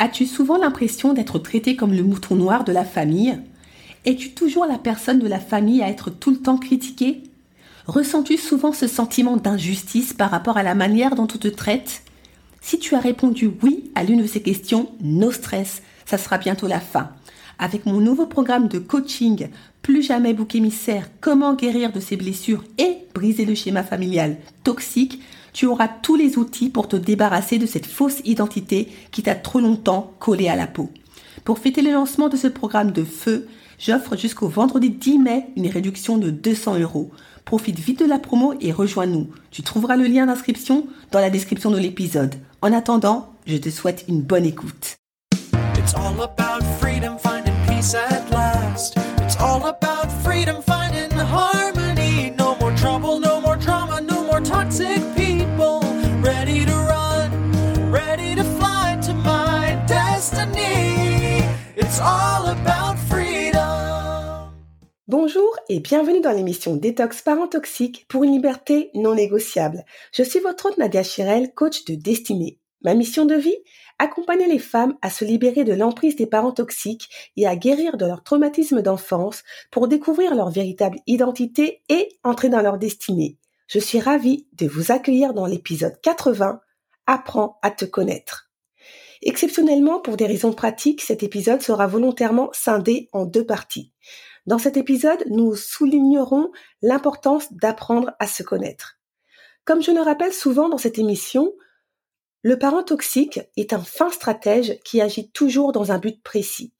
As-tu souvent l'impression d'être traité comme le mouton noir de la famille? Es-tu toujours la personne de la famille à être tout le temps critiquée? Ressens-tu souvent ce sentiment d'injustice par rapport à la manière dont on te traite? Si tu as répondu oui à l'une de ces questions, no stress, ça sera bientôt la fin. Avec mon nouveau programme de coaching Plus jamais bouc émissaire, comment guérir de ses blessures et briser le schéma familial toxique, tu auras tous les outils pour te débarrasser de cette fausse identité qui t'a trop longtemps collé à la peau. Pour fêter le lancement de ce programme de feu, j'offre jusqu'au vendredi 10 mai une réduction de 200 euros. Profite vite de la promo et rejoins-nous. Tu trouveras le lien d'inscription dans la description de l'épisode. En attendant, je te souhaite une bonne écoute. Bonjour et bienvenue dans l'émission Détox Parents Toxiques pour une liberté non négociable. Je suis votre hôte Nadia Chirel, coach de destinée. Ma mission de vie? Accompagner les femmes à se libérer de l'emprise des parents toxiques et à guérir de leur traumatisme d'enfance pour découvrir leur véritable identité et entrer dans leur destinée. Je suis ravie de vous accueillir dans l'épisode 80 Apprends à te connaître. Exceptionnellement, pour des raisons pratiques, cet épisode sera volontairement scindé en deux parties. Dans cet épisode, nous soulignerons l'importance d'apprendre à se connaître. Comme je le rappelle souvent dans cette émission, le parent toxique est un fin stratège qui agit toujours dans un but précis.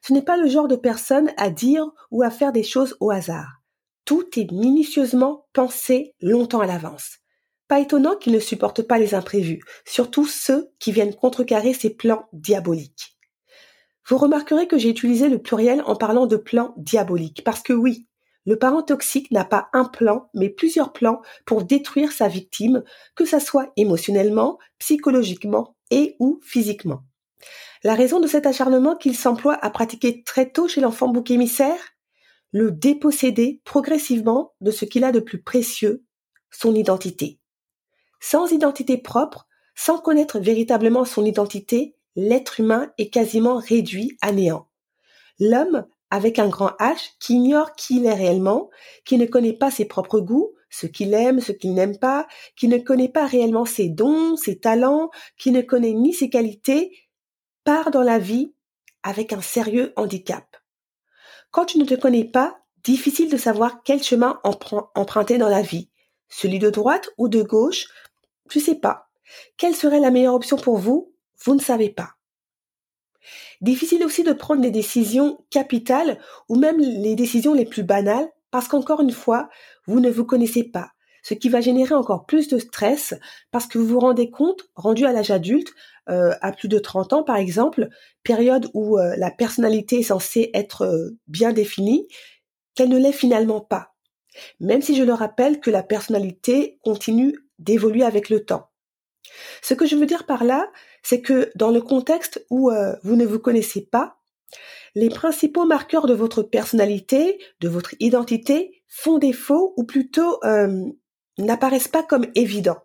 Ce n'est pas le genre de personne à dire ou à faire des choses au hasard. Tout est minutieusement pensé longtemps à l'avance. Pas étonnant qu'il ne supporte pas les imprévus, surtout ceux qui viennent contrecarrer ses plans diaboliques. Vous remarquerez que j'ai utilisé le pluriel en parlant de plans diaboliques, parce que oui, le parent toxique n'a pas un plan, mais plusieurs plans pour détruire sa victime, que ça soit émotionnellement, psychologiquement et ou physiquement. La raison de cet acharnement qu'il s'emploie à pratiquer très tôt chez l'enfant bouc émissaire? Le déposséder progressivement de ce qu'il a de plus précieux, son identité. Sans identité propre, sans connaître véritablement son identité, l'être humain est quasiment réduit à néant. L'homme avec un grand H, qui ignore qui il est réellement, qui ne connaît pas ses propres goûts, ce qu'il aime, ce qu'il n'aime pas, qui ne connaît pas réellement ses dons, ses talents, qui ne connaît ni ses qualités, part dans la vie avec un sérieux handicap. Quand tu ne te connais pas, difficile de savoir quel chemin emprunter dans la vie. Celui de droite ou de gauche, je sais pas. Quelle serait la meilleure option pour vous? Vous ne savez pas. Difficile aussi de prendre des décisions capitales ou même les décisions les plus banales parce qu'encore une fois, vous ne vous connaissez pas, ce qui va générer encore plus de stress parce que vous vous rendez compte, rendu à l'âge adulte, euh, à plus de 30 ans par exemple, période où euh, la personnalité est censée être euh, bien définie, qu'elle ne l'est finalement pas. Même si je le rappelle que la personnalité continue d'évoluer avec le temps. Ce que je veux dire par là, c'est que dans le contexte où euh, vous ne vous connaissez pas, les principaux marqueurs de votre personnalité, de votre identité, font défaut ou plutôt euh, n'apparaissent pas comme évidents.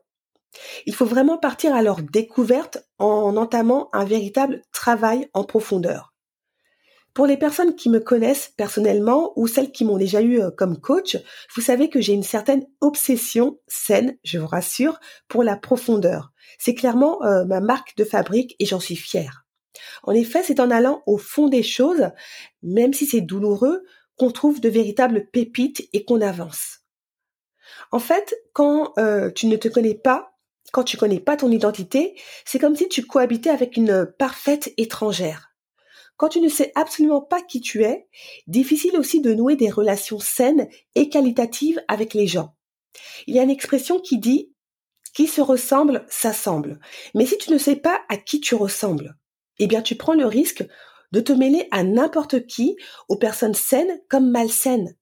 Il faut vraiment partir à leur découverte en entamant un véritable travail en profondeur. Pour les personnes qui me connaissent personnellement ou celles qui m'ont déjà eu euh, comme coach, vous savez que j'ai une certaine obsession saine, je vous rassure, pour la profondeur. C'est clairement euh, ma marque de fabrique et j'en suis fière. En effet, c'est en allant au fond des choses, même si c'est douloureux, qu'on trouve de véritables pépites et qu'on avance. En fait, quand euh, tu ne te connais pas, quand tu connais pas ton identité, c'est comme si tu cohabitais avec une parfaite étrangère. Quand tu ne sais absolument pas qui tu es, difficile aussi de nouer des relations saines et qualitatives avec les gens. Il y a une expression qui dit qui se ressemble s'assemble. Mais si tu ne sais pas à qui tu ressembles, eh bien tu prends le risque de te mêler à n'importe qui, aux personnes saines comme malsaines.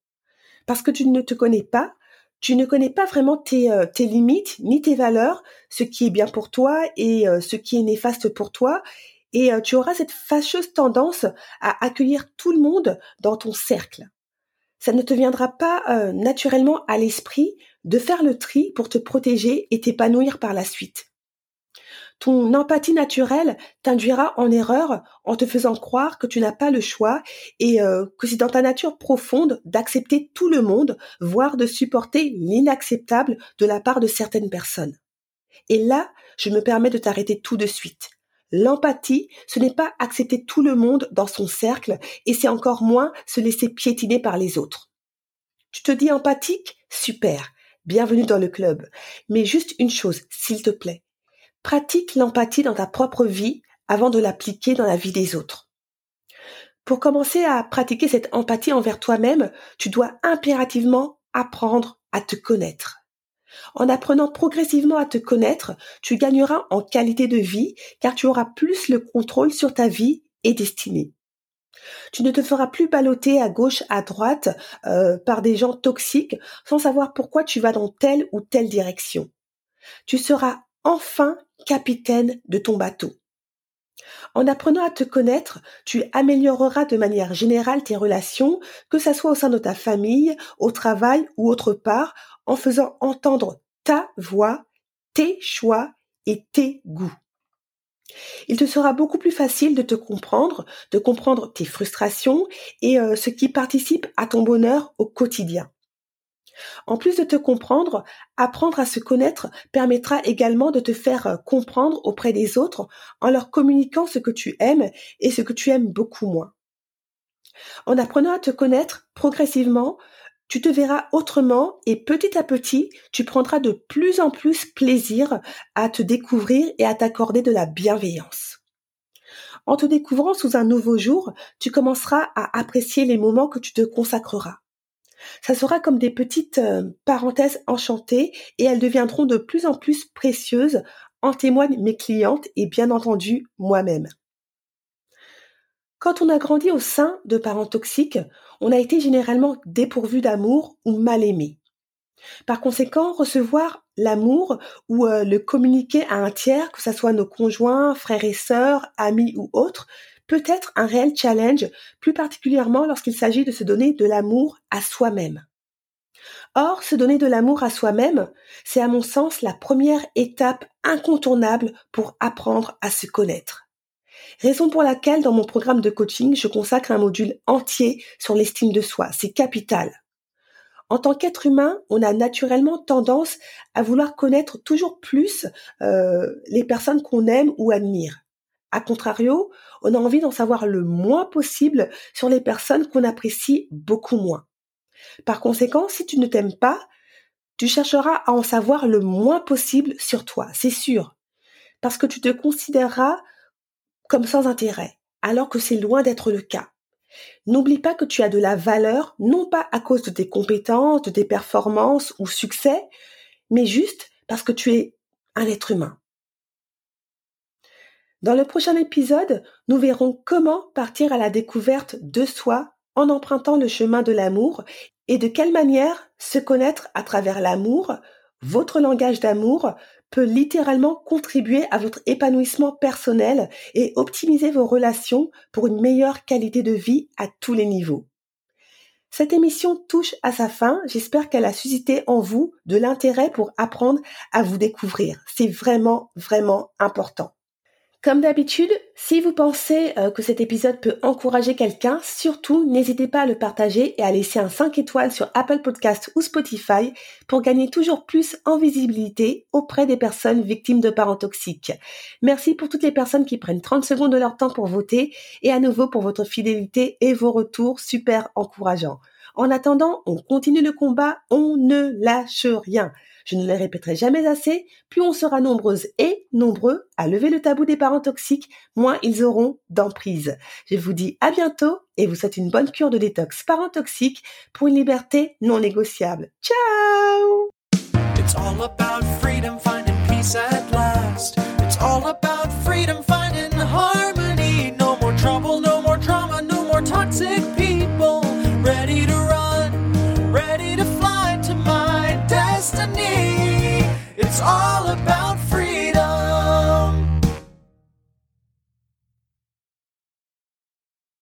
Parce que tu ne te connais pas, tu ne connais pas vraiment tes, euh, tes limites ni tes valeurs, ce qui est bien pour toi et euh, ce qui est néfaste pour toi, et euh, tu auras cette fâcheuse tendance à accueillir tout le monde dans ton cercle. Ça ne te viendra pas euh, naturellement à l'esprit de faire le tri pour te protéger et t'épanouir par la suite. Ton empathie naturelle t'induira en erreur en te faisant croire que tu n'as pas le choix et euh, que c'est dans ta nature profonde d'accepter tout le monde, voire de supporter l'inacceptable de la part de certaines personnes. Et là, je me permets de t'arrêter tout de suite. L'empathie, ce n'est pas accepter tout le monde dans son cercle et c'est encore moins se laisser piétiner par les autres. Tu te dis empathique? Super, bienvenue dans le club. Mais juste une chose, s'il te plaît. Pratique l'empathie dans ta propre vie avant de l'appliquer dans la vie des autres. Pour commencer à pratiquer cette empathie envers toi-même, tu dois impérativement apprendre à te connaître. En apprenant progressivement à te connaître, tu gagneras en qualité de vie car tu auras plus le contrôle sur ta vie et destinée. Tu ne te feras plus balloter à gauche, à droite euh, par des gens toxiques sans savoir pourquoi tu vas dans telle ou telle direction. Tu seras enfin capitaine de ton bateau. En apprenant à te connaître, tu amélioreras de manière générale tes relations, que ce soit au sein de ta famille, au travail ou autre part, en faisant entendre ta voix, tes choix et tes goûts. Il te sera beaucoup plus facile de te comprendre, de comprendre tes frustrations et euh, ce qui participe à ton bonheur au quotidien. En plus de te comprendre, apprendre à se connaître permettra également de te faire euh, comprendre auprès des autres en leur communiquant ce que tu aimes et ce que tu aimes beaucoup moins. En apprenant à te connaître progressivement, tu te verras autrement et petit à petit, tu prendras de plus en plus plaisir à te découvrir et à t'accorder de la bienveillance. En te découvrant sous un nouveau jour, tu commenceras à apprécier les moments que tu te consacreras. Ça sera comme des petites euh, parenthèses enchantées et elles deviendront de plus en plus précieuses, en témoignent mes clientes et bien entendu moi-même. Quand on a grandi au sein de parents toxiques, on a été généralement dépourvu d'amour ou mal aimé. Par conséquent, recevoir l'amour ou euh, le communiquer à un tiers, que ce soit nos conjoints, frères et sœurs, amis ou autres, peut être un réel challenge, plus particulièrement lorsqu'il s'agit de se donner de l'amour à soi-même. Or, se donner de l'amour à soi-même, c'est à mon sens la première étape incontournable pour apprendre à se connaître. Raison pour laquelle dans mon programme de coaching, je consacre un module entier sur l'estime de soi. C'est capital. En tant qu'être humain, on a naturellement tendance à vouloir connaître toujours plus euh, les personnes qu'on aime ou admire. A contrario, on a envie d'en savoir le moins possible sur les personnes qu'on apprécie beaucoup moins. Par conséquent, si tu ne t'aimes pas, tu chercheras à en savoir le moins possible sur toi, c'est sûr, parce que tu te considéreras comme sans intérêt, alors que c'est loin d'être le cas. N'oublie pas que tu as de la valeur, non pas à cause de tes compétences, de tes performances ou succès, mais juste parce que tu es un être humain. Dans le prochain épisode, nous verrons comment partir à la découverte de soi en empruntant le chemin de l'amour et de quelle manière se connaître à travers l'amour, votre langage d'amour, peut littéralement contribuer à votre épanouissement personnel et optimiser vos relations pour une meilleure qualité de vie à tous les niveaux. Cette émission touche à sa fin. J'espère qu'elle a suscité en vous de l'intérêt pour apprendre à vous découvrir. C'est vraiment, vraiment important. Comme d'habitude, si vous pensez euh, que cet épisode peut encourager quelqu'un, surtout n'hésitez pas à le partager et à laisser un 5 étoiles sur Apple Podcast ou Spotify pour gagner toujours plus en visibilité auprès des personnes victimes de parents toxiques. Merci pour toutes les personnes qui prennent 30 secondes de leur temps pour voter et à nouveau pour votre fidélité et vos retours super encourageants. En attendant, on continue le combat, on ne lâche rien. Je ne les répéterai jamais assez, plus on sera nombreuses et nombreux à lever le tabou des parents toxiques, moins ils auront d'emprise. Je vous dis à bientôt et vous souhaite une bonne cure de détox parents toxiques pour une liberté non négociable. Ciao